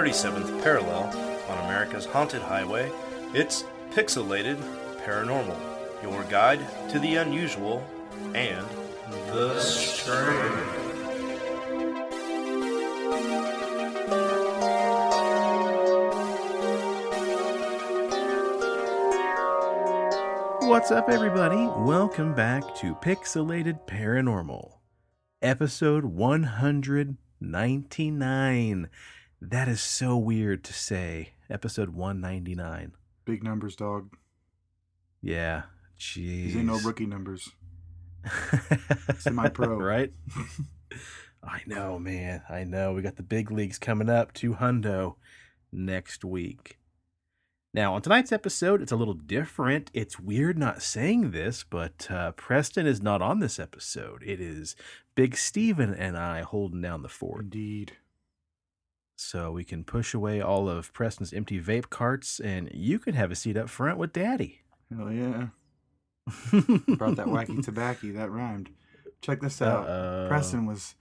37th parallel on America's haunted highway, it's Pixelated Paranormal, your guide to the unusual and the strange. What's up, everybody? Welcome back to Pixelated Paranormal, episode 199. That is so weird to say. Episode 199. Big numbers, dog. Yeah, jeez. These ain't no rookie numbers. Semi-pro. right? I know, man. I know. We got the big leagues coming up to Hundo next week. Now, on tonight's episode, it's a little different. It's weird not saying this, but uh, Preston is not on this episode. It is Big Stephen and I holding down the fort. Indeed. So we can push away all of Preston's empty vape carts, and you can have a seat up front with Daddy. Hell yeah. Brought that wacky tobacco. That rhymed. Check this out. Uh-oh. Preston was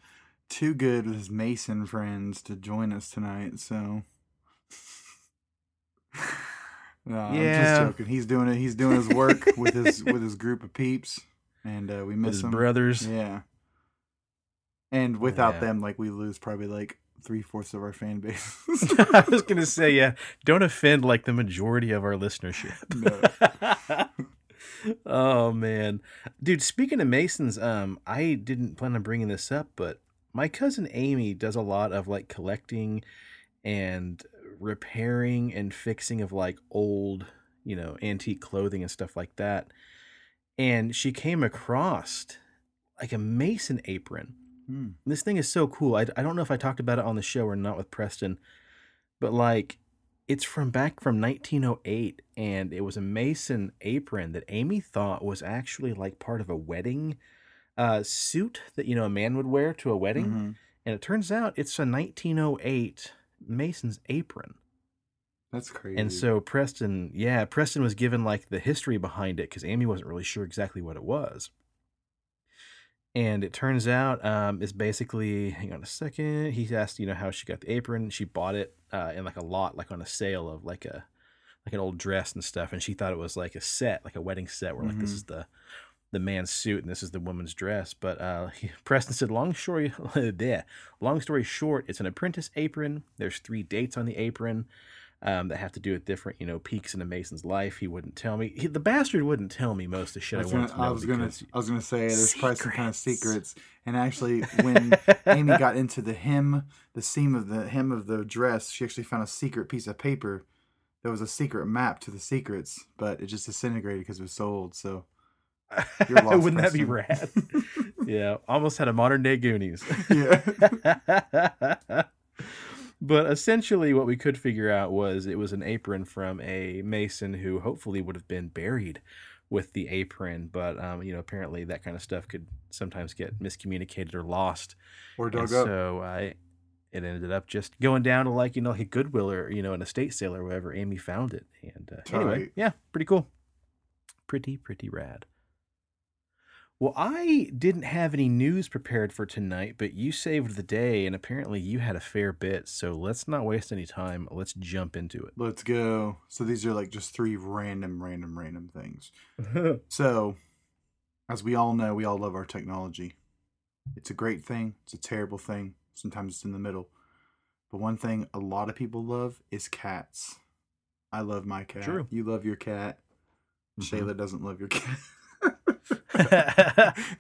too good with his Mason friends to join us tonight, so. no, I'm Yeah. just joking. He's doing it. He's doing his work with his with his group of peeps, and uh, we miss his him. brothers. Yeah. And without Yeah. them, like we lose probably like three fourths of our fan base. I was gonna say, yeah, don't offend like the majority of our listenership. oh man, dude. Speaking of Masons, um, I didn't plan on bringing this up, but my cousin Amy does a lot of like collecting and repairing and fixing of like old, you know, antique clothing and stuff like that. And she came across like a Mason apron Hmm. this thing is so cool. I, I don't know if I talked about it on the show or not with Preston, but like it's from back from 1908 and it was a Mason apron that Amy thought was actually like part of a wedding uh, suit that you know a man would wear to a wedding. Mhm. And it turns out it's a 1908 Mason's apron. That's crazy. And so Preston, yeah, Preston was given like the history behind it because Amy wasn't really sure exactly what it was. And it turns out um, it's basically, hang on a second. He asked, you know, how she got the apron. She bought it uh, in like a lot, like on a sale of like a like an old dress and stuff. And she thought it was like a set, like a wedding set, where like this Mhm. is the the man's suit and this is the woman's dress. But uh, he, Preston said, long story. Long story short, it's an apprentice apron. There's three dates on the apron um, that have to do with different, you know, peaks in a Mason's life. He wouldn't tell me. He, the bastard wouldn't tell me most of the shit I I, was wanted gonna. I was gonna, I was gonna say there's probably some kind of Secrets. secrets. And actually, when Amy got into the hem, the seam of the hem of the dress, she actually found a secret piece of paper. That was a secret map to the secrets, but it just disintegrated because it was so old. So lost, Wouldn't that be rad? Yeah, almost had a modern day Goonies. yeah, but essentially, what we could figure out was it was an apron from a mason who hopefully would have been buried with the apron. But um, you know, apparently that kind of stuff could sometimes get miscommunicated or lost. or dug up. so I, it ended up just going down to like you know like a Goodwill or you know an estate sale or wherever Amy found it. And uh, anyway, yeah, pretty cool, pretty pretty rad. Well, I didn't have any news prepared for tonight, but you saved the day, and apparently you had a fair bit. So let's not waste any time. Let's jump into it. Let's go. So these are like just three random, random, random things. So, as we all know, we all love our technology. It's a great thing, it's a terrible thing. Sometimes it's in the middle. But one thing a lot of people love is cats. I love my cat. True. You love your cat. Mhm. Shayla doesn't love your cat.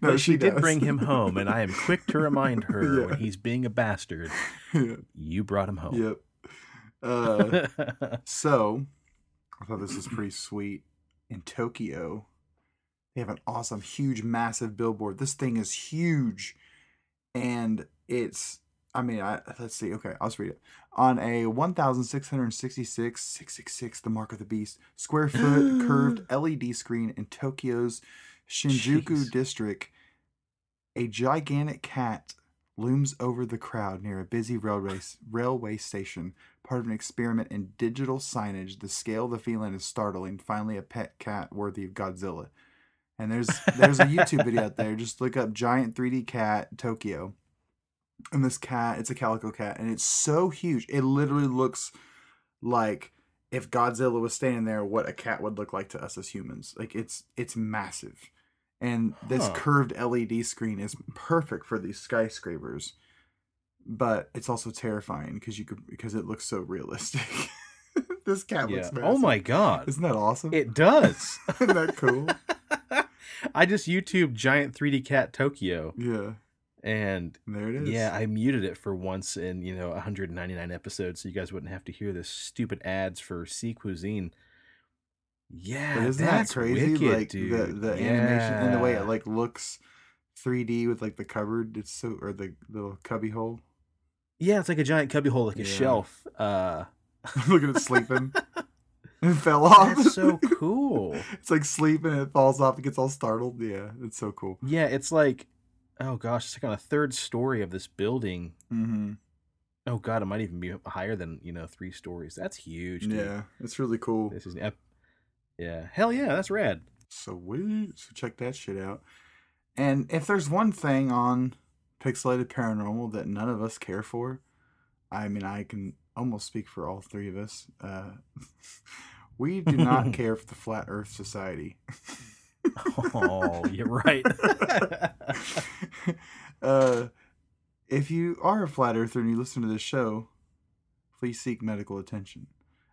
but she, did does. bring him home, and I am quick to remind her Yeah. when he's being a bastard, Yeah. you brought him home. Yep. Uh, so, I thought this was pretty sweet. In Tokyo, they have an awesome, huge, massive billboard. This thing is huge, and it's. I mean, I, let's see. Okay, I'll just read it. On a 1,666, 666, the mark of the beast, square foot curved LED screen in Tokyo's Shinjuku Jeez. district, a gigantic cat looms over the crowd near a busy railway railway station. Part of an experiment in digital signage. The scale of the feline is startling. Finally, a pet cat worthy of Godzilla. And there's there's a YouTube video out there. Just look up giant 3D cat Tokyo. And this cat, it's a calico cat, and it's so huge. It literally looks like if Godzilla was standing there, what a cat would look like to us as humans. Like it's it's massive. And this Huh. curved LED screen is perfect for these skyscrapers. But it's also terrifying because you could because it looks so realistic. this cat Yeah. looks massive. Oh my god. Isn't that awesome? It does. Isn't that cool? I just YouTube giant 3D cat Tokyo yeah. and There it is. yeah, I muted it for once in, you know, 199 episodes so you guys wouldn't have to hear this stupid ads for Sea Cuisine. Yeah, But isn't that's that crazy? wicked, like dude. the the animation and the way it like looks 3D with like the cupboard. It's so or the little cubby hole. Yeah, it's like a giant cubby hole, like a Yeah. shelf. Uh Look at sleeping. it fell off. that's so cool. it's like sleeping and it falls off. It gets all startled. Yeah, it's so cool. Yeah, it's like oh gosh, it's like on a third story of this building. Mm-hmm. Oh god, it might even be higher than, you know, three stories. That's huge, dude. Yeah, it's really cool. This is yeah. Hell yeah, that's rad. So Sweet. So check that shit out. And if there's one thing on Pixelated Paranormal that none of us care for, I mean, I can almost speak for all three of us. Uh, we do not care for the Flat Earth Society. Oh, you're right. uh, if you are a flat earther and you listen to this show, please seek medical attention.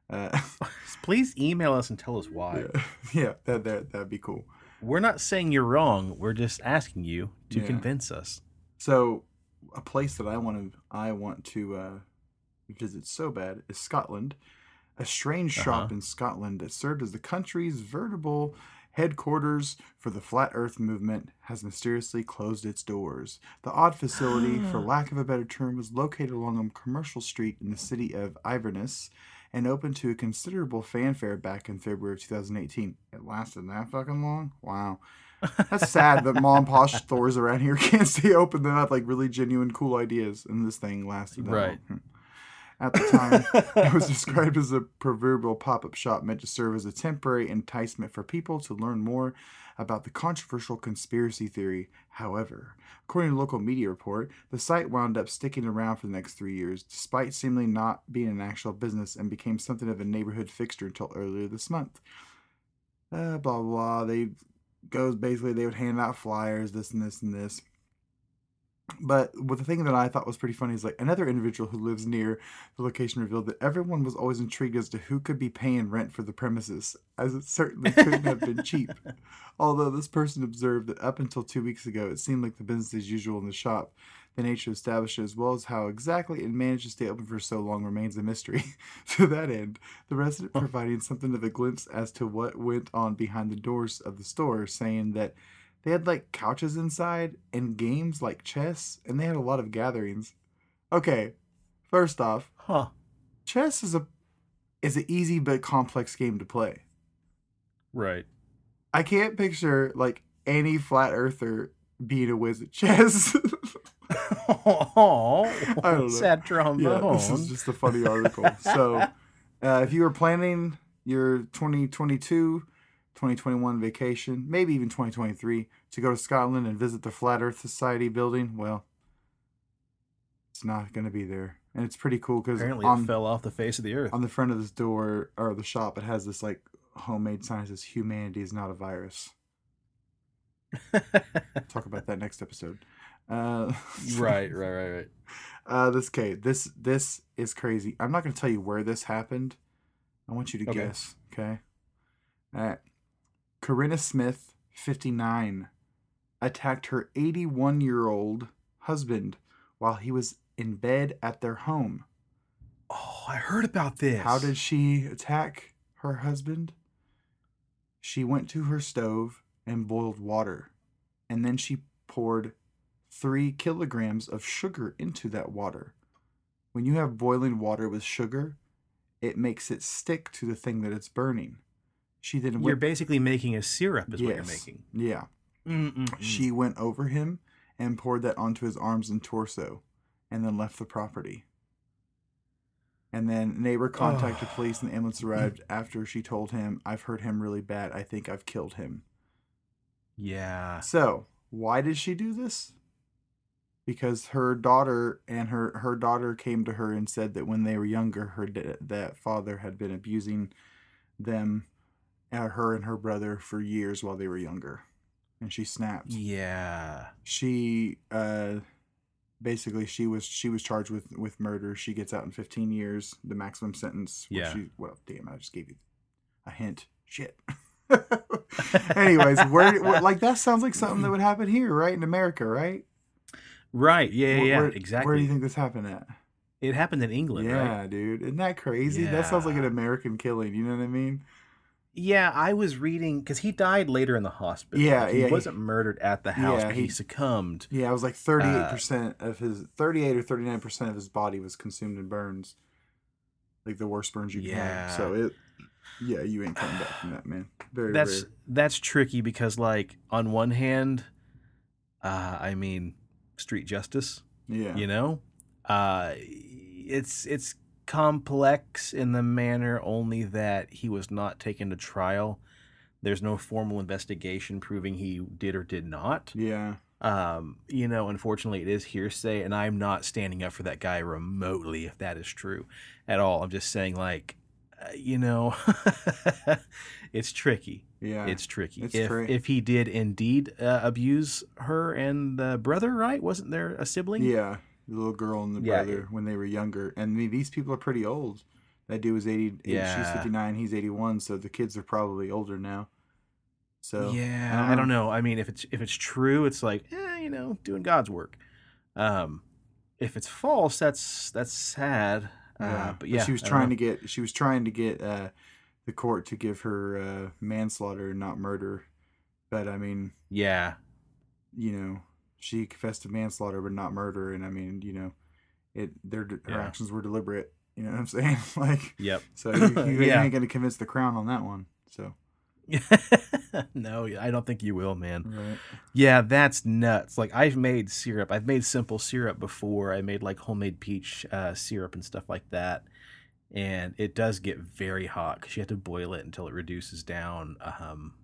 Uh, Please email us and tell us why. yeah, yeah, that that that'd be cool. We're not saying you're wrong. We're just asking you to Yeah. convince us. So, a place that I want to I want to uh, visit so bad is Scotland. A strange shop Uh-huh. in Scotland that served as the country's veritable headquarters for the flat Earth movement has mysteriously closed its doors. The odd facility, for lack of a better term, was located along a commercial street in the city of Inverness and opened to a considerable fanfare back in February of 2018. It lasted that fucking long? Wow. That's sad that mom and pop stores around here can't stay open. They have like really genuine, cool ideas, and this thing lasted that Right. long. At the time, it was described as a proverbial pop-up shop meant to serve as a temporary enticement for people to learn more about the controversial conspiracy theory. However, according to a local media report, the site wound up sticking around for the next three years, despite seemingly not being an actual business, and became something of a neighborhood fixture until earlier this month. Uh, blah blah blah. They goes basically they would hand out flyers, this and this and this. But what the thing that I thought was pretty funny is like another individual who lives near the location revealed that everyone was always intrigued as to who could be paying rent for the premises, as it certainly couldn't have been cheap. Although this person observed that up until two weeks ago, it seemed like the business as usual in the shop. The nature of established as well as how exactly it managed to stay open for so long remains a mystery. to that end, the resident providing something of a glimpse as to what went on behind the doors of the store, saying that they had like couches inside and games like chess, and they had a lot of gatherings. Okay, first off, Huh. chess is a is an easy but complex game to play. Right. I can't picture like any flat earther being a whiz at chess. Oh, I don't know. sad yeah, this is just a funny article. So, uh, if you were planning your 2022, 2021 vacation, maybe even 2023, to go to Scotland and visit the Flat Earth Society building, well, it's not going to be there. And it's pretty cool because Apparently, on, it fell off the face of the earth. on the front of this door or the shop, it has this like homemade sign that says "Humanity is not a virus." Talk about that next episode. Uh, right, right, right, right. Uh, this okay. This this is crazy. I'm not going to tell you where this happened. I want you to Okay. guess. Okay. All right. Corinna Smith, 59, attacked her 81 year old husband while he was in bed at their home. Oh, I heard about this. How did she attack her husband? She went to her stove and boiled water, and then she poured three kilograms of sugar into that water. When you have boiling water with sugar, it makes it stick to the thing that it's burning. She then You're basically making a syrup, is what you're making. yeah. Mm-mm-mm. She went over him and poured that onto his arms and torso, and then left the property. And then neighbor contacted Oh. police, and the ambulance arrived after she told him, "I've hurt him really bad. I think I've killed him." Yeah. So, why did she do this? because her daughter and her her daughter came to her and said that when they were younger, her that father had been abusing them, uh, her and her brother for years while they were younger, and she snapped. Yeah. She uh, basically she was she was charged with with murder. She gets out in 15 years, the maximum sentence. which Yeah. She, well, damn, I just gave you a hint. Shit. Anyways, where, where like that sounds like something that would happen here, right in America, right? Right. Yeah. Yeah. Where- yeah, where- exactly. Where do you think this happened at? it happened in England, yeah, right? dude. Isn't that crazy? That sounds like an American killing. You know what I mean? Yeah, I was reading because he died later in the hospital. Yeah, Like, he yeah, wasn't murdered at the house, Yeah, but he, he- succumbed. Yeah, it was like 38% of his 38 or 39% of his body was consumed in burns. Like the worst burns you can have. So it yeah, you ain't coming back from that, man. Very That's rare. that's tricky because, like, on one hand, uh, I mean, street justice. Yeah. You know, uh, it's it's complex in the manner only that he was not taken to trial. There's no formal investigation proving he did or did not. Yeah. um you know unfortunately it is hearsay and i'm not standing up for that guy remotely if that is true at all i'm just saying like uh, you know it's tricky Yeah. it's tricky It's if tri- if he did indeed uh, abuse her and the brother right wasn't there a sibling yeah. The little girl and the Yeah, brother when they were younger. And these people are pretty old. That dude was 80, 80 she's 59, he's 81, so the kids are probably older now. So yeah I I don't know. i mean if it's if it's true it's like eh, you know doing god's work. Um if it's false that's that's sad. Yeah, uh, but yeah she was trying to get she was trying to get uh, the court to give her uh, manslaughter and not murder, but I mean, yeah. you know, she confessed to manslaughter but not murder, and I mean, you know, it their her Yeah. actions were deliberate. You know what I'm saying? like, Yep. so you, you Yeah. ain't gonna convince the crown on that one. So no, I don't think you will, man. right, Yeah, that's nuts. Like I've made syrup. I've made simple syrup before. I made like homemade peach uh, syrup and stuff like that. And it does get very hot because you have to boil it until it reduces down, um,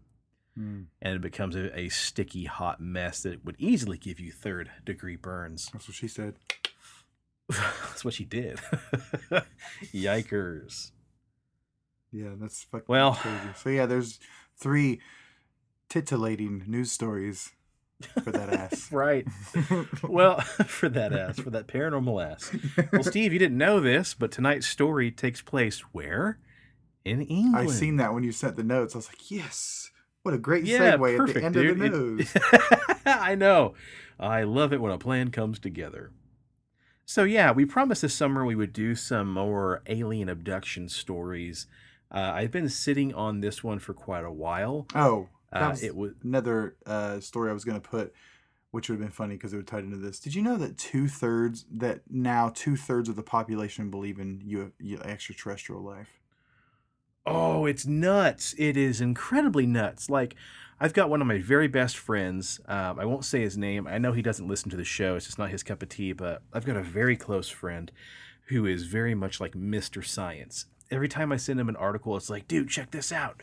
Hmm. and it becomes a, a sticky, hot mess that would easily give you third degree burns. that's what she said. that's what she did. Yikers. Yeah, that's fucking Well- crazy. So yeah, there's three titillating news stories for that ass. Right. Well, for that ass, for that paranormal ass. Well, Steve, you didn't know this, but tonight's story takes place where? In England. I seen that when you sent the notes. I was like, yes, what a great Yeah, segue at the end dude. of the It- news. I know. I love it when a plan comes together. So yeah, we promised this summer we would do some more alien abduction stories. Uh, I've been sitting on this one for quite a while. oh, that Uh, it was another uh, story I was going to put, which would have been funny because it would tie into this. Did you know that two thirds, that now two thirds of the population believe in U- extraterrestrial life? Oh, it's nuts. It is incredibly nuts. Like, I've got one of my very best friends. Um, I won't say his name. I know he doesn't listen to the show. It's just not his cup of tea, but I've got a very close friend who is very much like Mr. Science. Every time I send him an article, it's like, dude, check this out.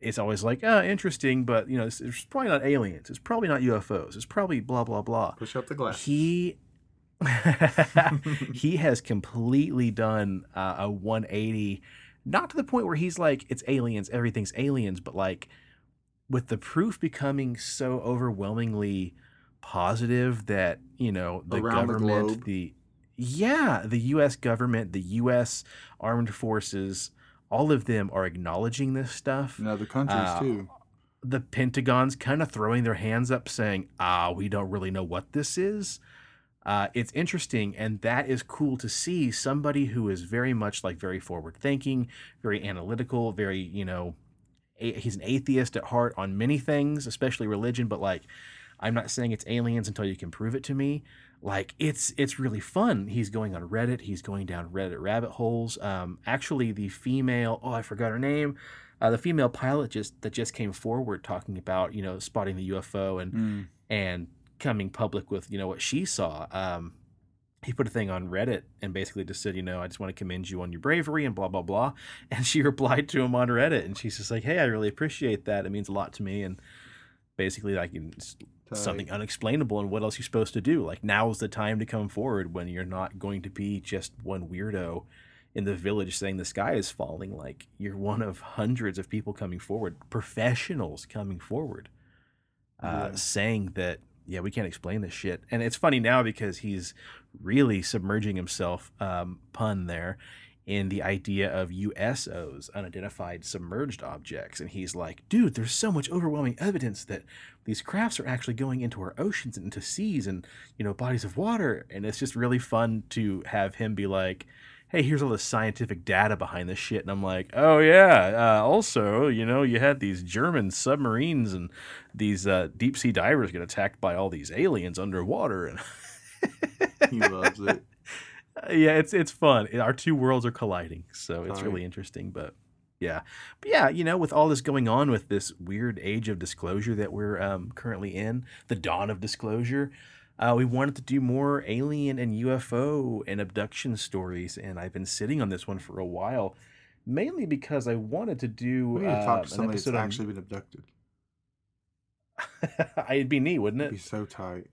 It's always like, oh, interesting, but, you know, it's, it's probably not aliens. It's probably not UFOs. It's probably blah, blah, blah Push up the glass. he he has completely done uh, a 180 not to the point where he's like it's aliens everything's aliens but like with the proof becoming so overwhelmingly positive that you know the Around government globe. the yeah the US government the US armed forces all of them are acknowledging this stuff in other countries Uh, too. the Pentagon's kind of throwing their hands up saying, ah, we don't really know what this is. Uh, it's interesting, and that is cool to see somebody who is very much like very forward thinking, very analytical, very, you know, a- he's an atheist at heart on many things, especially religion, but like, I'm not saying it's aliens until you can prove it to me. Like it's it's really fun. He's going on Reddit. He's going down Reddit rabbit holes. Um, actually, the female oh I forgot her name, uh, the female pilot just that just came forward talking about you know spotting the UFO and Mm. and coming public with you know what she saw. Um, he put a thing on Reddit and basically just said, you know, I just want to commend you on your bravery and blah blah blah. And she replied to him on Reddit, and she's just like, hey, I really appreciate that. It means a lot to me. And basically like something unexplainable and what else are you're supposed to do. Like now's the time to come forward when you're not going to be just one weirdo in the village saying the sky is falling. Like you're one of hundreds of people coming forward, professionals coming forward, uh, Yeah. saying that yeah we can't explain this shit. And it's funny now because he's really submerging himself, um, pun there, in the idea of USOs, unidentified submerged objects. And he's like, dude, there's so much overwhelming evidence that these crafts are actually going into our oceans and into seas and, you know, bodies of water. And it's just really fun to have him be like, hey, here's all the scientific data behind this shit. And I'm like, oh, yeah. Uh, also, you know, you had these German submarines and these uh, deep sea divers get attacked by all these aliens underwater. And He loves it. Uh, yeah, it's it's fun. Our two worlds are colliding, so it's Tight. really interesting. But yeah, but yeah, you know, with all this going on with this weird age of disclosure that we're um, currently in, the dawn of disclosure, uh, we wanted to do more alien and UFO and abduction stories, and I've been sitting on this one for a while, mainly because I wanted to do We need to uh, talk to somebody that's on. actually been abducted. It'd be neat, wouldn't It'd be so tight.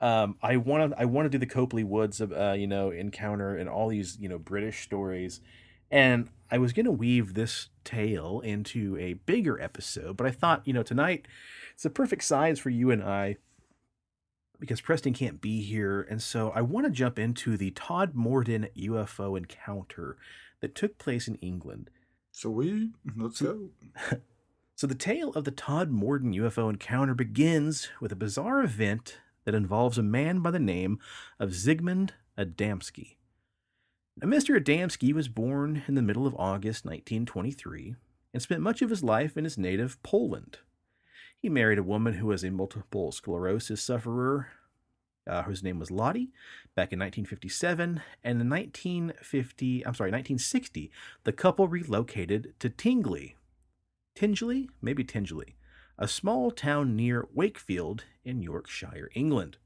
um, I want to I want to do the Copley Woods uh, you know encounter and all these you know British stories, and I was gonna weave this tale into a bigger episode, but I thought you know tonight it's the perfect size for you and I because Preston can't be here, and so I want to jump into the Todmorden UFO encounter that took place in England. So we Let's go. So, the tale of the Todmorden UFO encounter begins with a bizarre event that involves a man by the name of Zygmunt Adamski. Now, Mr. Adamski was born in the middle of August 1923 and spent much of his life in his native Poland. He married a woman who was a multiple sclerosis sufferer, uh, whose name was Lottie, back in 1957. And in 1950, I'm sorry, 1960, the couple relocated to Tingley, Tingley, maybe Tingley, a small town near Wakefield in Yorkshire, England.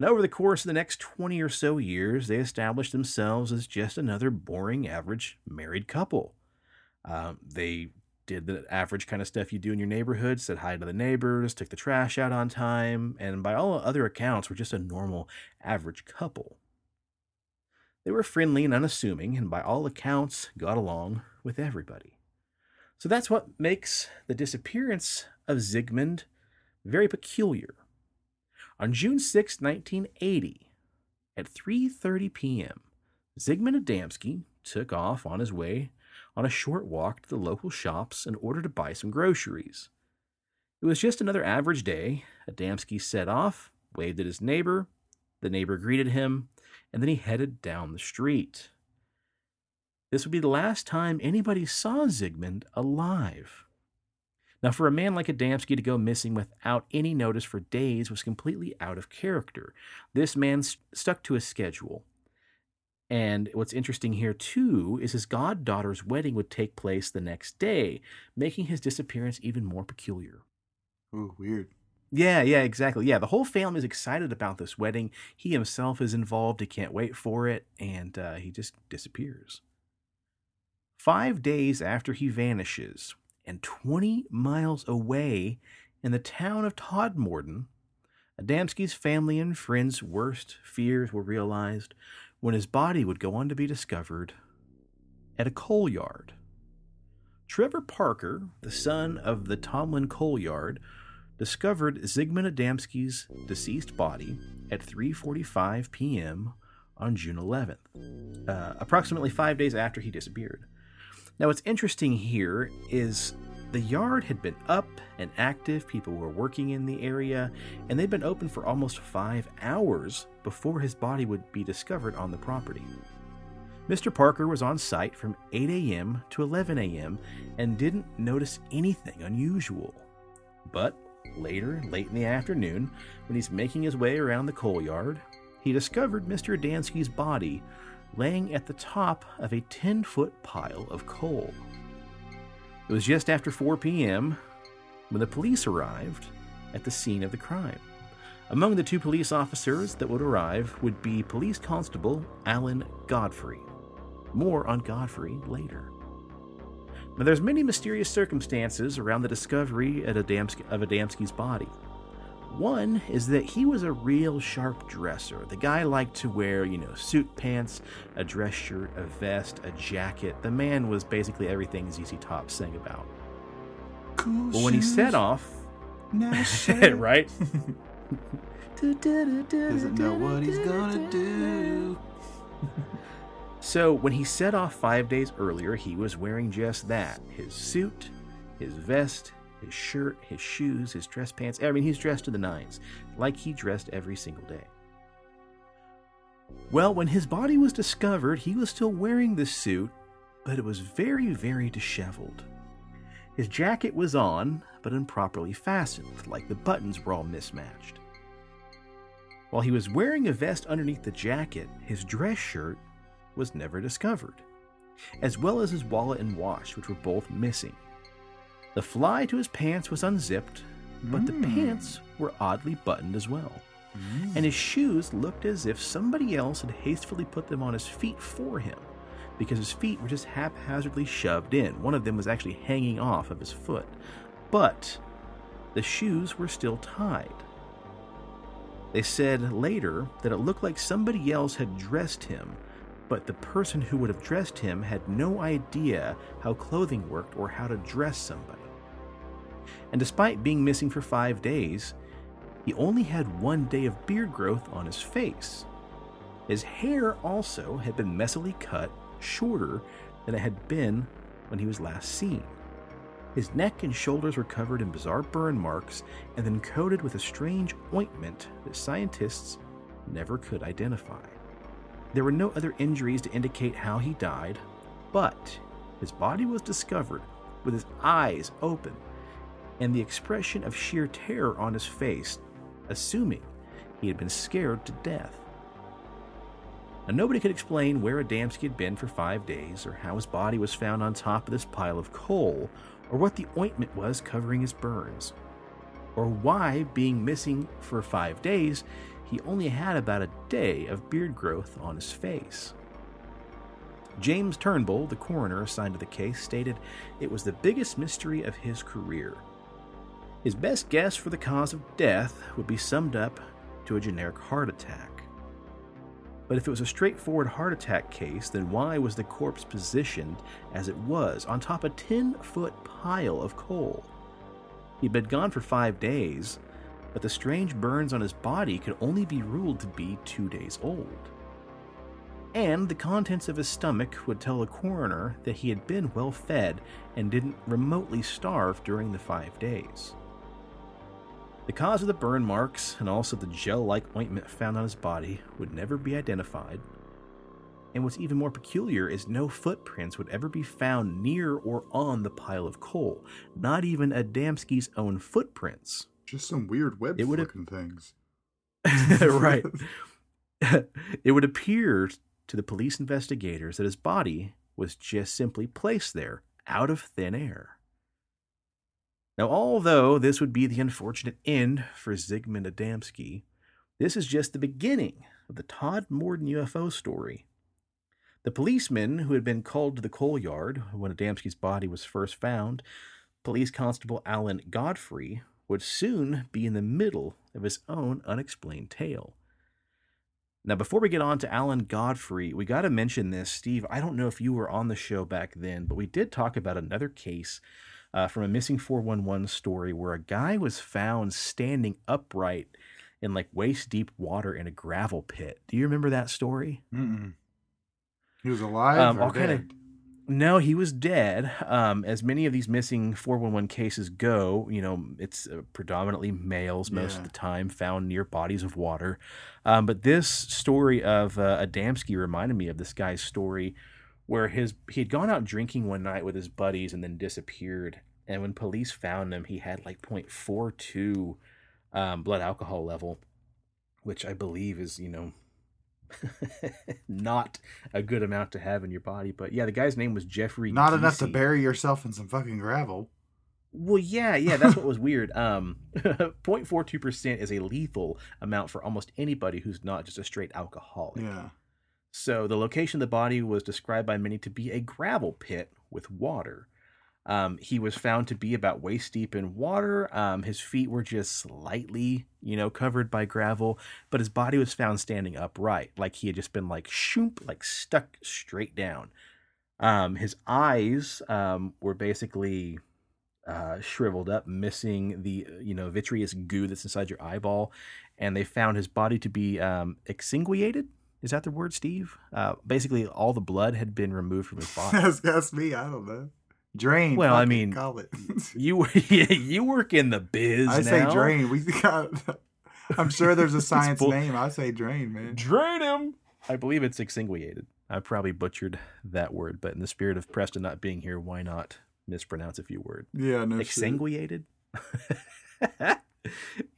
And over the course of the next 20 or so years, they established themselves as just another boring, average married couple. Um, they did the average kind of stuff you do in your neighborhood, said hi to the neighbors, took the trash out on time, and by all other accounts, were just a normal, average couple. They were friendly and unassuming, and by all accounts, got along with everybody. So that's what makes the disappearance of Zygmunt very peculiar. On June 6, 1980, at 3:30 p.m., Zygmunt Adamski took off on his way on a short walk to the local shops in order to buy some groceries. It was just another average day. Adamski set off, waved at his neighbor, the neighbor greeted him, and then he headed down the street. This would be the last time anybody saw Zygmunt alive. Now, for a man like Adamski to go missing without any notice for days was completely out of character. This man st- stuck to his schedule. And what's interesting here, too, is his goddaughter's wedding would take place the next day, making his disappearance even more peculiar. Ooh, weird. Yeah, yeah, exactly. Yeah, the whole family is excited about this wedding. He himself is involved. He can't wait for it, and uh, he just disappears. Five days after he vanishes, and 20 miles away in the town of Todmorden, Adamski's family and friends' worst fears were realized when his body would go on to be discovered at a coal yard. Trevor Parker, the son of the Tomlin coal yard, discovered Zygmunt Adamski's deceased body at 3:45 p.m. on June 11th, uh, approximately five days after he disappeared. Now, what's interesting here is the yard had been up and active. People were working in the area, and they'd been open for almost five hours before his body would be discovered on the property. Mr. Parker was on site from 8 a.m. to 11 a.m. and didn't notice anything unusual. But later, late in the afternoon, when he's making his way around the coal yard, he discovered Mr. Adamski's body laying at the top of a 10 foot pile of coal. It was just after 4 p.m. when the police arrived at the scene of the crime. Among the two police officers that would arrive would be Police Constable Alan Godfrey. More on Godfrey later. Now, there's many mysterious circumstances around the discovery of Adamski, of Adamski's body. One is that he was a real sharp dresser. The guy liked to wear, you know, suit pants, a dress shirt, a vest, a jacket. The man was basically everything ZZ Top sang about. Cool But when he set off, nice right? Doesn't know what he's gonna do. So when he set off five days earlier, he was wearing just that his suit, his vest, his shirt, his shoes, his dress pants. I mean, he's dressed to the nines, like he dressed every single day. Well, when his body was discovered, he was still wearing the suit, but it was very, very disheveled. His jacket was on, but improperly fastened, like the buttons were all mismatched. While he was wearing a vest underneath the jacket, his dress shirt was never discovered, as well as his wallet and watch, which were both missing. The fly to his pants was unzipped, but the Mm. pants were oddly buttoned as well. And his shoes looked as if somebody else had hastily put them on his feet for him, because his feet were just haphazardly shoved in. One of them was actually hanging off of his foot, but the shoes were still tied. They said later that it looked like somebody else had dressed him, but the person who would have dressed him had no idea how clothing worked or how to dress somebody. And despite being missing for five days, he only had one day of beard growth on his face. His hair also had been messily cut shorter than it had been when he was last seen. His neck and shoulders were covered in bizarre burn marks and then coated with a strange ointment that scientists never could identify. There were no other injuries to indicate how he died, but his body was discovered with his eyes open and the expression of sheer terror on his face, assuming he had been scared to death. Now, nobody could explain where Adamski had been for five days, or how his body was found on top of this pile of coal, or what the ointment was covering his burns, or why, being missing for five days, he only had about a day of beard growth on his face. James Turnbull, the coroner assigned to the case, stated it was the biggest mystery of his career. His best guess for the cause of death would be summed up to a generic heart attack. But if it was a straightforward heart attack case, then why was the corpse positioned as it was on top of a 10 foot pile of coal? He'd been gone for five days, but the strange burns on his body could only be ruled to be two days old. And the contents of his stomach would tell the coroner that he had been well fed and didn't remotely starve during the five days. The cause of the burn marks and also the gel like ointment found on his body would never be identified. And what's even more peculiar is no footprints would ever be found near or on the pile of coal, not even Adamski's own footprints. Just some weird web It looking things. right. it would appear to the police investigators that his body was just simply placed there out of thin air. Now, although this would be the unfortunate end for Zygmunt Adamski, this is just the beginning of the Todmorden UFO story. The policeman who had been called to the coal yard when Adamski's body was first found, Police Constable Alan Godfrey, would soon be in the middle of his own unexplained tale. Now, before we get on to Alan Godfrey, we got to mention this. Steve, I don't know if you were on the show back then, but we did talk about another case uh, from a missing 411 story where a guy was found standing upright in like waist deep water in a gravel pit. Do you remember that story? Mm-mm. He was alive Um, or I'll kinda- No, he was dead. Um, as many of these missing 411 cases go, you know, it's uh, predominantly males most Yeah. of the time found near bodies of water. Um, but this story of uh, Adamski reminded me of this guy's story where his he had gone out drinking one night with his buddies and then disappeared. And when police found him, he had like 0.42 um, blood alcohol level, which I believe is, you know, not a good amount to have in your body. But yeah, the guy's name was Jeffrey. Not enough to bury yourself in some fucking gravel. Well, yeah, yeah, that's what was weird. Um, 0.42% is a lethal amount for almost anybody who's not just a straight alcoholic. Yeah. So the location of the body was described by many to be a gravel pit with water. Um, he was found to be about waist deep in water. Um, his feet were just slightly, you know, covered by gravel, but his body was found standing upright, like he had just been like shoop, like stuck straight down. Um, his eyes um, were basically uh, shriveled up, missing the you know vitreous goo that's inside your eyeball, and they found his body to be um, exsanguinated. Is that the word, Steve? Uh, basically, all the blood had been removed from his body. that's, that's me. I don't know. Drain. Well, I mean, call it. you you work in the biz. I say drain. We got. I'm sure there's a science bull- name. I say drain, man. Drain him. I believe it's exsanguinated. I probably butchered that word, but in the spirit of Preston not being here, why not mispronounce a few words? Yeah, no shit.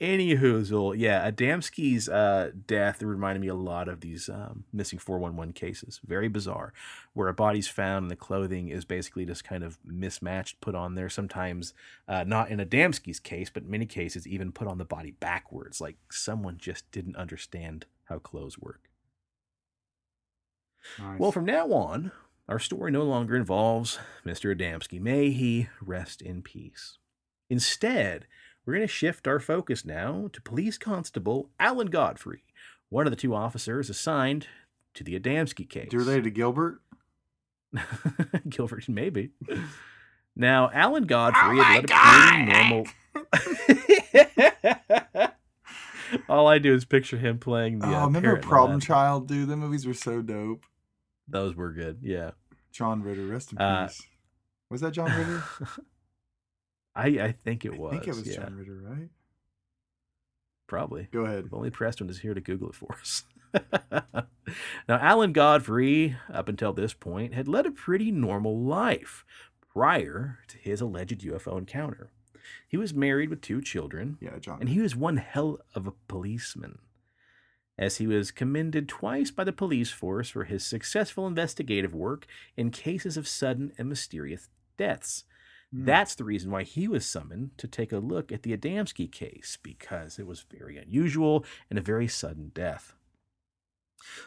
Anywho, yeah, Adamski's uh, death reminded me a lot of these um, missing 411 cases. Very bizarre, where a body's found and the clothing is basically just kind of mismatched, put on there. Sometimes, uh, not in Adamski's case, but in many cases, even put on the body backwards, like someone just didn't understand how clothes work. Nice. Well, from now on, our story no longer involves Mr. Adamski. May he rest in peace. Instead, we're going to shift our focus now to Police Constable Alan Godfrey, one of the two officers assigned to the Adamski case. you related to Gilbert? Gilbert, maybe. Now, Alan Godfrey Oh had led a pretty normal. All I do is picture him playing the. oh, uh, remember in the Problem Child, dude? The movies were so dope. Those were good. Yeah. John Ritter, rest in Uh, peace. Was that John Ritter? I I think it was. I think it was yeah, John Ritter, right? probably. Go ahead. If only Preston is here to Google it for us. now, Alan Godfrey, up until this point, had led a pretty normal life prior to his alleged UFO encounter. He was married with two children, Yeah, John. and he was one hell of a policeman, as he was commended twice by the police force for his successful investigative work in cases of sudden and mysterious deaths. Hmm. That's the reason why he was summoned to take a look at the Adamski case, because it was very unusual and a very sudden death.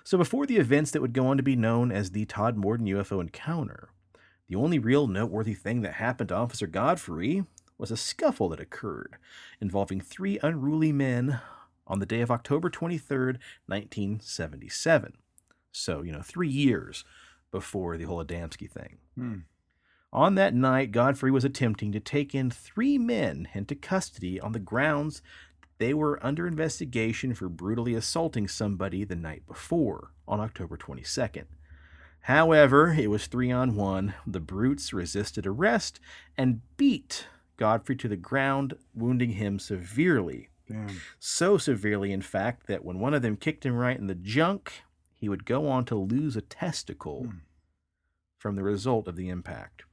So, before the events that would go on to be known as the Todmorden UFO encounter, the only real noteworthy thing that happened to Officer Godfrey was a scuffle that occurred involving three unruly men on the day of October 23rd, 1977. So, you know, three years before the whole Adamski thing. Hmm. On that night, Godfrey was attempting to take in three men into custody on the grounds that they were under investigation for brutally assaulting somebody the night before, on October 22nd. However, it was three on one. The brutes resisted arrest and beat Godfrey to the ground, wounding him severely. Damn. So severely, in fact, that when one of them kicked him right in the junk, he would go on to lose a testicle Hmm. from the result of the impact.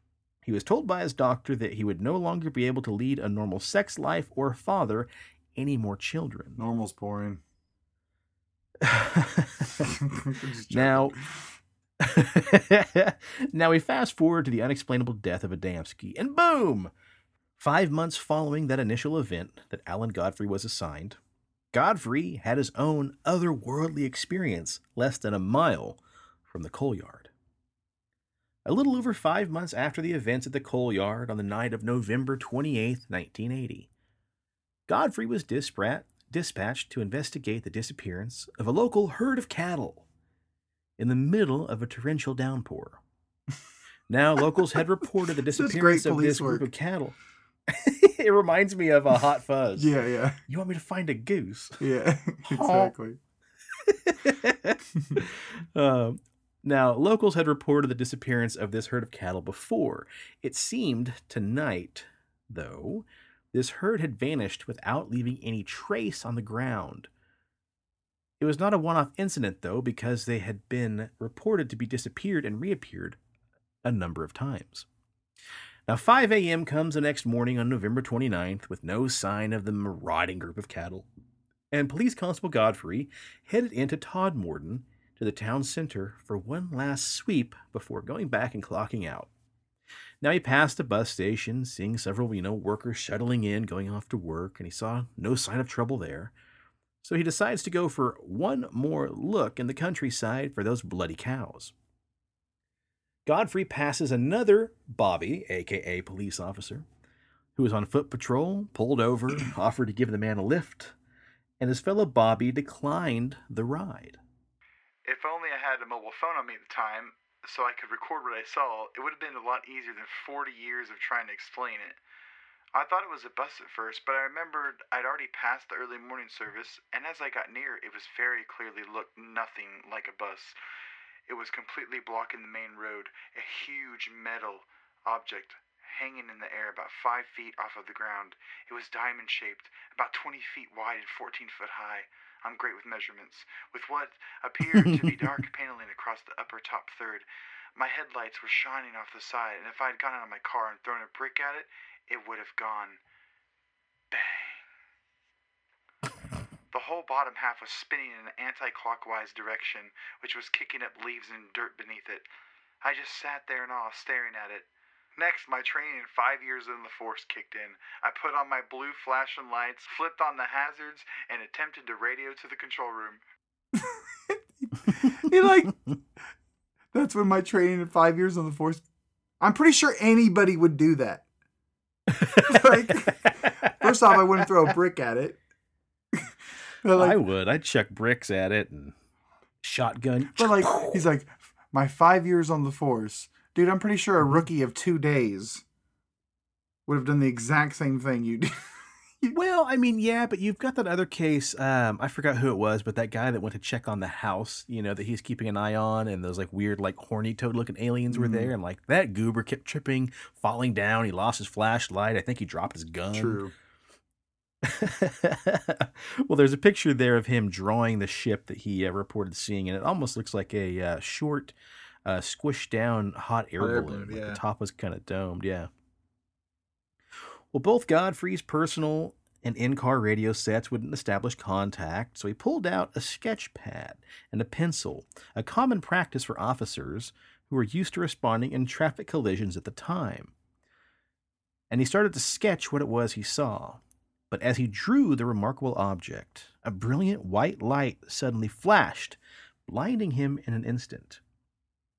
He was told by his doctor that he would no longer be able to lead a normal sex life or father any more children. Normal's boring. Now, now we fast forward to the unexplainable death of Adamski, and boom! Five months following that initial event that Alan Godfrey was assigned, Godfrey had his own otherworldly experience less than a mile from the coal yard. A little over five months after the events at the coal yard on the night of November 28, 1980, Godfrey was dispatched dispatched to investigate the disappearance of a local herd of cattle in the middle of a torrential downpour. Now, locals had reported the disappearance great of this police group of cattle. it reminds me of a hot fuzz. Yeah, yeah, You want me to find a goose? yeah. exactly. um, now, locals had reported the disappearance of this herd of cattle before. It seemed tonight, though, this herd had vanished without leaving any trace on the ground. It was not a one off incident, though, because they had been reported to be disappeared and reappeared a number of times. Now, 5 a.m. comes the next morning on November 29th with no sign of the marauding group of cattle, and Police Constable Godfrey headed into Todmorden to the town center for one last sweep before going back and clocking out. Now he passed a bus station, seeing several, you know, workers shuttling in, going off to work, and he saw no sign of trouble there. So he decides to go for one more look in the countryside for those bloody cows. Godfrey passes another Bobby, aka police officer, who was on foot patrol, pulled over, offered to give the man a lift, and his fellow Bobby declined the ride. If only I had a mobile phone on me at the time so I could record what I saw, it would have been a lot easier than 40 years of trying to explain it. I thought it was a bus at first, but I remembered I'd already passed the early morning service, and as I got near, it was very clearly looked nothing like a bus. It was completely blocking the main road, a huge metal object hanging in the air about five feet off of the ground. It was diamond shaped, about 20 feet wide and 14 foot high. I'm great with measurements. With what appeared to be dark paneling across the upper top third, my headlights were shining off the side, and if I had gone out of my car and thrown a brick at it, it would have gone bang. The whole bottom half was spinning in an anti clockwise direction, which was kicking up leaves and dirt beneath it. I just sat there in awe, staring at it. Next, my training in five years in the force kicked in. I put on my blue flashing lights, flipped on the hazards, and attempted to radio to the control room. You're like, that's when my training in five years on the force. I'm pretty sure anybody would do that. like, first off, I wouldn't throw a brick at it. Like, I would. I'd chuck bricks at it and shotgun. But like, he's like, my five years on the force Dude, I'm pretty sure a mm-hmm. rookie of two days would have done the exact same thing you did. well, I mean, yeah, but you've got that other case. Um, I forgot who it was, but that guy that went to check on the house, you know, that he's keeping an eye on, and those like weird, like horny toad looking aliens mm. were there, and like that goober kept tripping, falling down. He lost his flashlight. I think he dropped his gun. True. well, there's a picture there of him drawing the ship that he uh, reported seeing, and it almost looks like a uh, short uh, squished down hot air, hot air balloon. balloon yeah. The top was kind of domed. Yeah. Well, both Godfrey's personal and in car radio sets wouldn't establish contact, so he pulled out a sketch pad and a pencil, a common practice for officers who were used to responding in traffic collisions at the time. And he started to sketch what it was he saw. But as he drew the remarkable object, a brilliant white light suddenly flashed, blinding him in an instant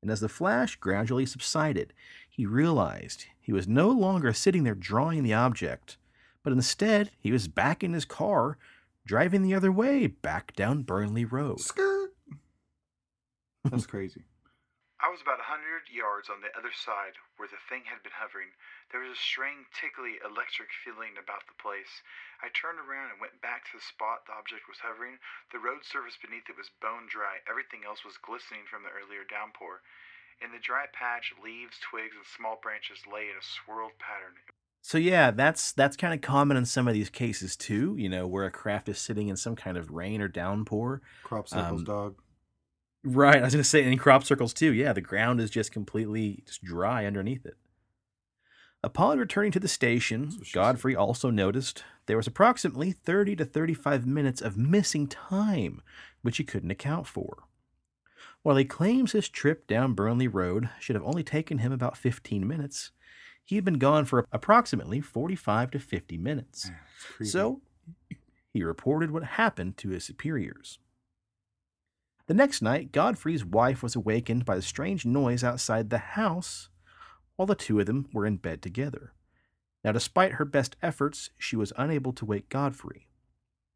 and as the flash gradually subsided, he realized he was no longer sitting there drawing the object, but instead he was back in his car, driving the other way back down Burnley Road. Skirt. That's crazy. I was about a hundred yards on the other side where the thing had been hovering. There was a strange, tickly, electric feeling about the place. I turned around and went back to the spot the object was hovering. The road surface beneath it was bone dry. Everything else was glistening from the earlier downpour. In the dry patch, leaves, twigs, and small branches lay in a swirled pattern. So yeah, that's that's kind of common in some of these cases too. You know, where a craft is sitting in some kind of rain or downpour. Crop circles, um, dog. Right. I was going to say in crop circles too. Yeah, the ground is just completely just dry underneath it. Upon returning to the station, Godfrey said. also noticed there was approximately 30 to 35 minutes of missing time, which he couldn't account for. While he claims his trip down Burnley Road should have only taken him about 15 minutes, he had been gone for approximately 45 to 50 minutes. So he reported what happened to his superiors. The next night, Godfrey's wife was awakened by a strange noise outside the house while the two of them were in bed together. Now, despite her best efforts, she was unable to wake Godfrey.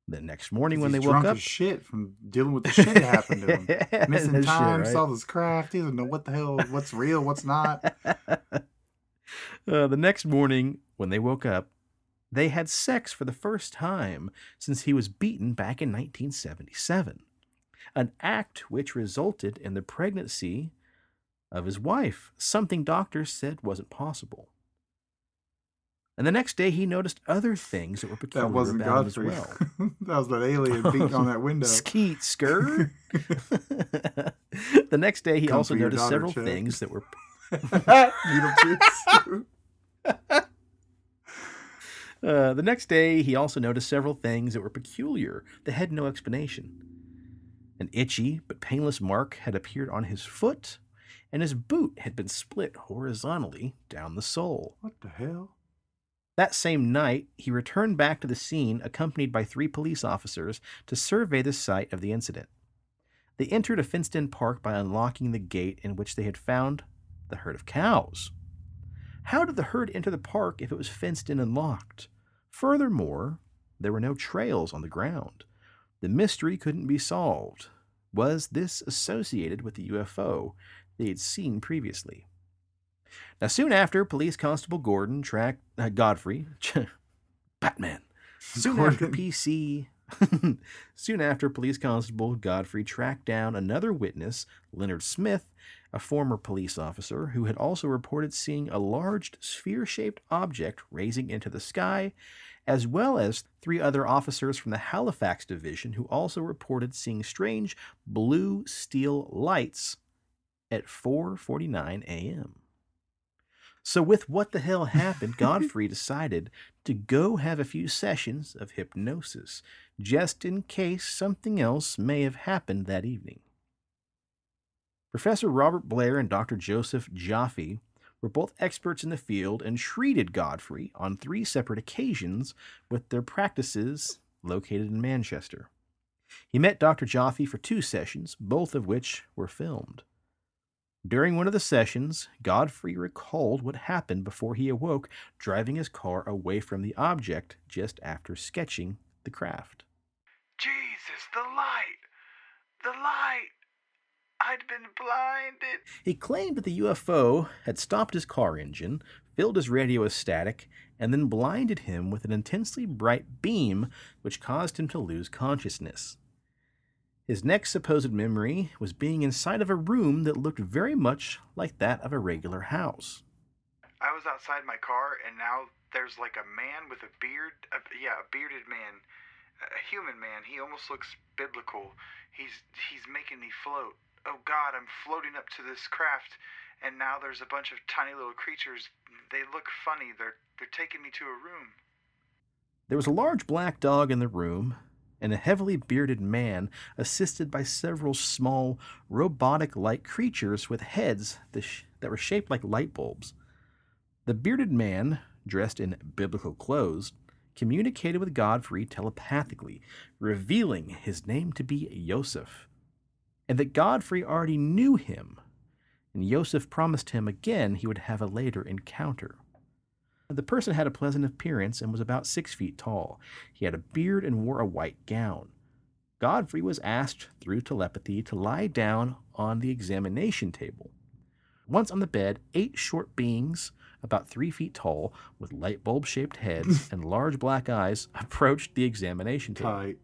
The next morning, when they woke up, shit from dealing with the shit that happened to him, missing time, shit, right? saw this craft. He doesn't know what the hell, what's real, what's not. uh, the next morning, when they woke up, they had sex for the first time since he was beaten back in 1977 an act which resulted in the pregnancy of his wife, something doctors said wasn't possible. And the next day, he noticed other things that were peculiar that wasn't about Godfrey. him as well. that was that alien beating on that window. Skeet skir. the next day, he Come also noticed several check. things that were. uh, the next day, he also noticed several things that were peculiar that had no explanation. An itchy but painless mark had appeared on his foot, and his boot had been split horizontally down the sole. What the hell? That same night, he returned back to the scene accompanied by three police officers to survey the site of the incident. They entered a fenced in park by unlocking the gate in which they had found the herd of cows. How did the herd enter the park if it was fenced in and locked? Furthermore, there were no trails on the ground. The mystery couldn't be solved. Was this associated with the UFO they had seen previously? Now, soon after, Police Constable Gordon tracked uh, Godfrey, Batman. Soon after PC, soon after Police Constable Godfrey tracked down another witness, Leonard Smith, a former police officer who had also reported seeing a large sphere-shaped object raising into the sky, as well as three other officers from the Halifax division who also reported seeing strange blue steel lights at 4:49 a.m. So with what the hell happened, Godfrey decided to go have a few sessions of hypnosis just in case something else may have happened that evening. Professor Robert Blair and Dr. Joseph Jaffe were both experts in the field and treated Godfrey on three separate occasions with their practices located in Manchester. He met Dr. Jaffe for two sessions, both of which were filmed. During one of the sessions, Godfrey recalled what happened before he awoke, driving his car away from the object just after sketching the craft. Jesus, the light! The light! I'd been blinded. He claimed that the UFO had stopped his car engine, filled his radio with static, and then blinded him with an intensely bright beam which caused him to lose consciousness. His next supposed memory was being inside of a room that looked very much like that of a regular house. I was outside my car, and now there's like a man with a beard. A, yeah, a bearded man, a human man. He almost looks biblical. He's he's making me float. Oh God, I'm floating up to this craft, and now there's a bunch of tiny little creatures. They look funny. They're they're taking me to a room. There was a large black dog in the room, and a heavily bearded man assisted by several small, robotic like creatures with heads that were shaped like light bulbs. The bearded man, dressed in biblical clothes, communicated with Godfrey telepathically, revealing his name to be Yosef, and that Godfrey already knew him, and Yosef promised him again he would have a later encounter. The person had a pleasant appearance and was about six feet tall. He had a beard and wore a white gown. Godfrey was asked through telepathy to lie down on the examination table. Once on the bed, eight short beings, about three feet tall, with light bulb shaped heads and large black eyes, approached the examination table. Tight.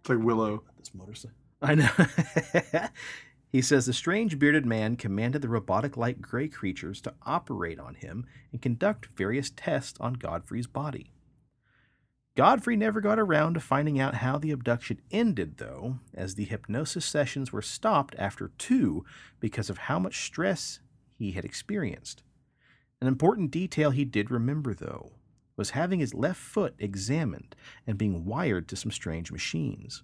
It's like Willow. This motorcycle. I know. he says the strange bearded man commanded the robotic like gray creatures to operate on him and conduct various tests on Godfrey's body. Godfrey never got around to finding out how the abduction ended, though, as the hypnosis sessions were stopped after two because of how much stress he had experienced. An important detail he did remember, though, was having his left foot examined and being wired to some strange machines.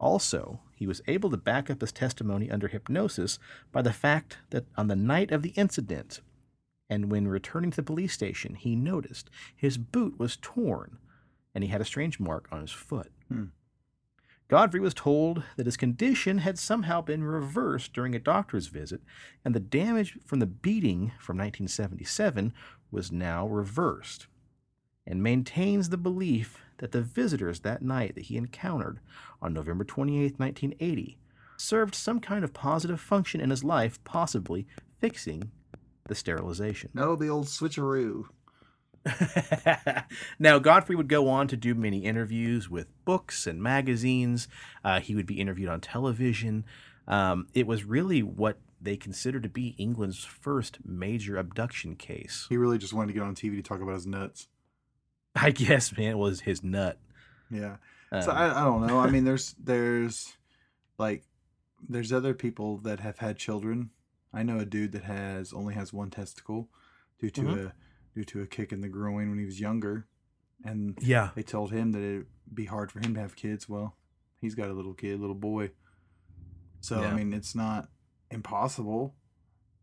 Also, he was able to back up his testimony under hypnosis by the fact that on the night of the incident, and when returning to the police station, he noticed his boot was torn and he had a strange mark on his foot. Hmm. Godfrey was told that his condition had somehow been reversed during a doctor's visit, and the damage from the beating from 1977 was now reversed, and maintains the belief that the visitors that night that he encountered on November 28, 1980, served some kind of positive function in his life, possibly fixing the sterilization. No, the old switcheroo. now, Godfrey would go on to do many interviews with books and magazines. Uh, he would be interviewed on television. Um, it was really what they consider to be England's first major abduction case. He really just wanted to get on TV to talk about his nuts. I guess, man, it was his nut. Yeah. Um, so I, I don't know. I mean, there's there's like there's other people that have had children. I know a dude that has only has one testicle due to Mhm. a due to a kick in the groin when he was younger, and yeah. they told him that it'd be hard for him to have kids. Well, he's got a little kid, little boy. So Yeah. I mean, it's not impossible.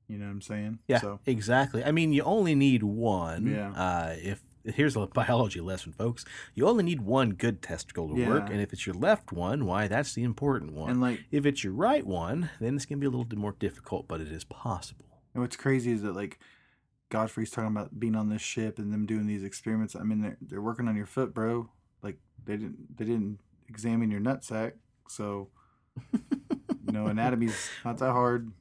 You know what I'm saying? Yeah, So exactly. I mean, you only need one. Yeah. Uh, if here's a biology lesson, folks, you only need one good testicle to work, and if it's your left one, why, that's the important one. and like if it's your right one, then it's gonna be a little bit more difficult, but it is possible. And what's crazy is that like Godfrey's talking about being on this ship and them doing these experiments. I mean, they're they're working on your foot, bro. Like they didn't they didn't examine your nutsack, so you know anatomy's not that hard.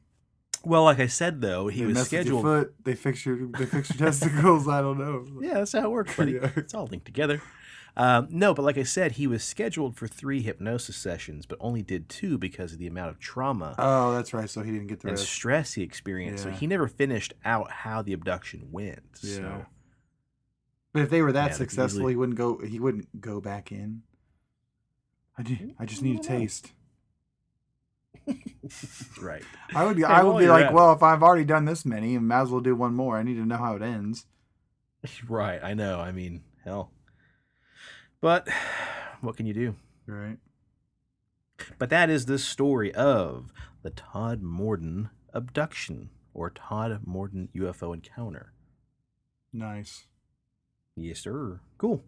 Well, like I said though, he they was scheduled. foot. They fix your they fix your testicles. I don't know. Yeah, that's how it works, buddy. Yeah. It's all linked together. Um, no, but like I said, he was scheduled for three hypnosis sessions, but only did two because of the amount of trauma Oh, that's right. So he didn't get the and rest. stress he experienced. So he never finished out how the abduction went. Yeah. So But if they were that Yeah, successful, he wouldn't go. He wouldn't go back in. I, ju- I just need a taste. Right. I would. Hey, I would be like, at well, if I've already done this many, I might as well do one more. I need to know how it ends. Right. I know. I mean, hell. But what can you do? Right. But that is the story of the Todmorden abduction or Todmorden UFO encounter. Nice. Yes, sir. Cool.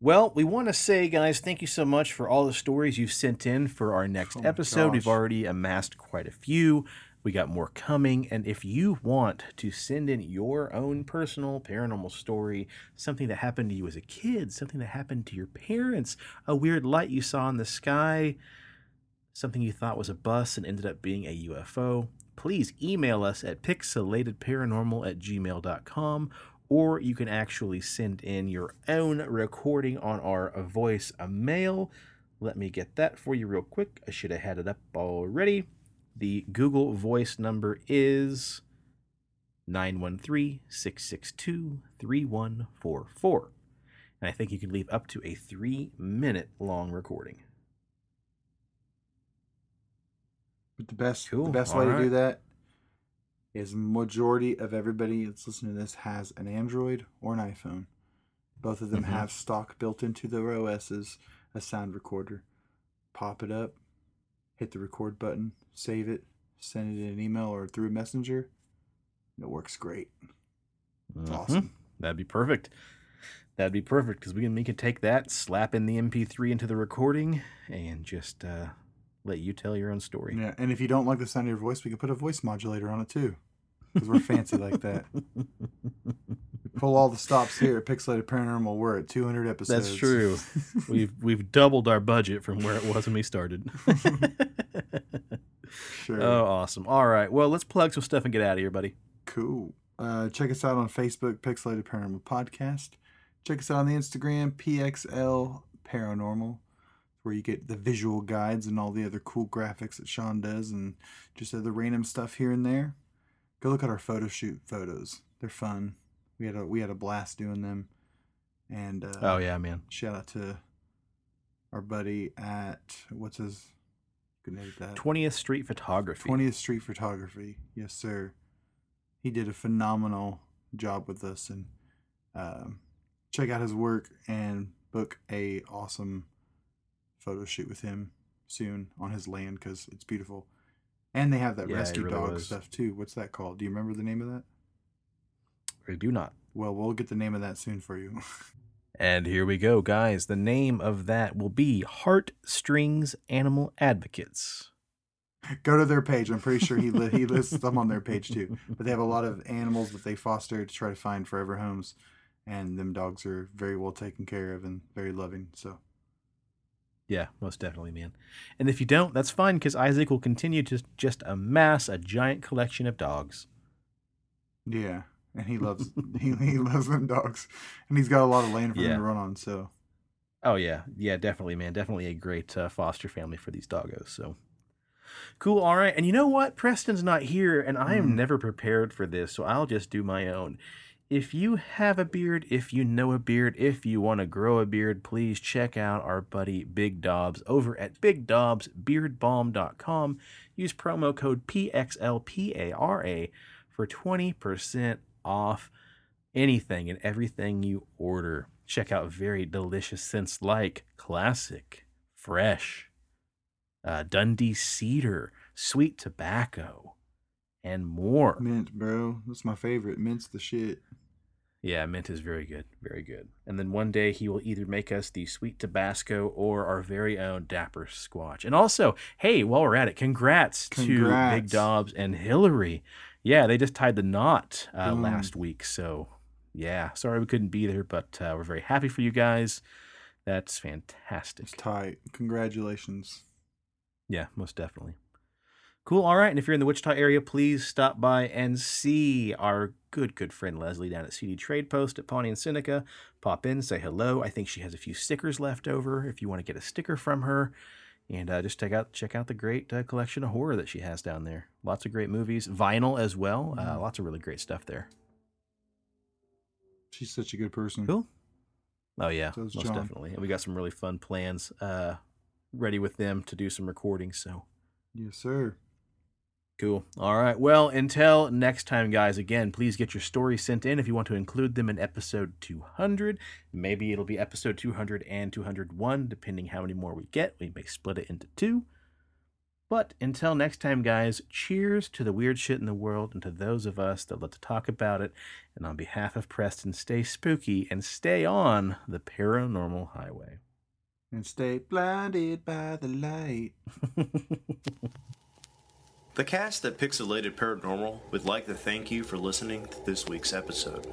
Well, we want to say, guys, thank you so much for all the stories you've sent in for our next Oh episode. We've already amassed quite a few. We got more coming. And if you want to send in your own personal paranormal story, something that happened to you as a kid, something that happened to your parents, a weird light you saw in the sky, something you thought was a bus and ended up being a UFO, please email us at pixelatedparanormal at gmail.com or you can actually send in your own recording on our voice mail. Let me get that for you real quick. I should have had it up already. The Google Voice number is 913 662 3144. And I think you can leave up to a three minute long recording. But the best, Cool. the best All way to do that is majority of everybody that's listening to this has an Android or an iPhone. Both of them Mhm. have stock built into their OSs, a sound recorder. Pop it up, hit the record button, save it, send it in an email or through a messenger. and It works great. Mhm. awesome. That'd be perfect. That'd be perfect because we can we can take that, slap in the MP3 into the recording, and just uh, let you tell your own story. Yeah, and if you don't like the sound of your voice, we can put a voice modulator on it too, because we're fancy like that. Pull all the stops here at Pixelated Paranormal. We're at 200 episodes. That's true. we've we've doubled our budget from where it was when we started. sure. oh, awesome! All right, well, let's plug some stuff and get out of here, buddy. Cool. Uh, check us out on Facebook, Pixelated Paranormal Podcast. Check us out on the Instagram, PXL Paranormal, where you get the visual guides and all the other cool graphics that Shawn does and just other random stuff here and there. Go look at our photo shoot photos. They're fun. We had a we had a blast doing them. And uh, Oh yeah, man. shout out to our buddy at what's his Twentieth Street Photography. 20th Street Photography. Yes, sir. He did a phenomenal job with us, and um, check out his work and book a awesome photo shoot with him soon on his land because it's beautiful. And they have that Yeah, rescue really dog was. stuff too. What's that called? Do you remember the name of that? I do not. Well, we'll get the name of that soon for you. And here we go, guys. The name of that will be Heartstrings Animal Advocates. Go to their page. I'm pretty sure he li- he lists them on their page too. But they have a lot of animals that they foster to try to find forever homes, and them dogs are very well taken care of and very loving. So Yeah, most definitely, man. And if you don't, that's fine because Isaac will continue to just amass a giant collection of dogs. yeah, and he loves he, he loves them dogs, and he's got a lot of land for Yeah. them to run on. So Oh yeah, yeah, definitely, man. Definitely a great uh, foster family for these doggos. So cool. All right, and you know what? Preston's not here, and I am Mhm. never prepared for this, so I'll just do my own. If you have a beard, if you know a beard, if you want to grow a beard, please check out our buddy Big Dobbs over at BigDobbsBeardBalm.com. Use promo code PXLPARA for 20% off anything and everything you order. Check out very delicious scents like classic, fresh, uh, Dundee cedar, sweet tobacco, and more. mint, bro, that's my favorite. Mint's the shit. Yeah, mint is very good, very good. And then one day he will either make us the sweet Tabasco or our very own Dapper Squatch. And also, hey, while we're at it, congrats, to Congrats. Big Dobbs and Hillary. Yeah, they just tied the knot uh, last week. So, yeah, sorry we couldn't be there, but uh, we're very happy for you guys. That's fantastic. It's tight. Congratulations. Yeah, most definitely. Cool. All right. And if you're in the Wichita area, please stop by and see our good, good friend Leslie down at CD Trade Post at Pawnee and Seneca. Pop in, say hello. I think she has a few stickers left over if you want to get a sticker from her. And uh, just check out check out the great uh, collection of horror that she has down there. Lots of great movies, vinyl as well. Uh, lots of really great stuff there. She's such a good person. Cool. Oh yeah, So most John. definitely. And we got some really fun plans uh, ready with them to do some recordings. So Yes, sir. Cool. All right. Well, until next time, guys, again, please get your stories sent in if you want to include them in episode 200. Maybe it'll be episode 200 and 201, depending how many more we get. We may split it into two. But until next time, guys, cheers to the weird shit in the world and to those of us that love to talk about it. And on behalf of Preston, stay spooky and stay on the paranormal highway. And stay blinded by the light. The cast at Pixelated Paranormal would like to thank you for listening to this week's episode.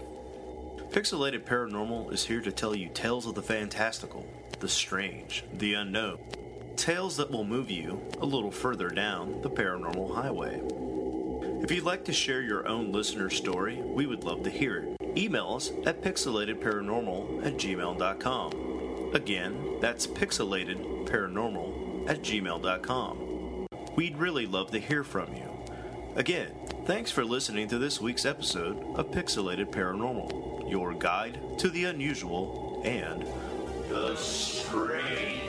Pixelated Paranormal is here to tell you tales of the fantastical, the strange, the unknown. Tales that will move you a little further down the paranormal highway. If you'd like to share your own listener story, we would love to hear it. Email us at pixelatedparanormal at gmail.com. Again, that's pixelatedparanormal at gmail.com. We'd really love to hear from you. Again, thanks for listening to this week's episode of Pixelated Paranormal, your guide to the unusual and the strange.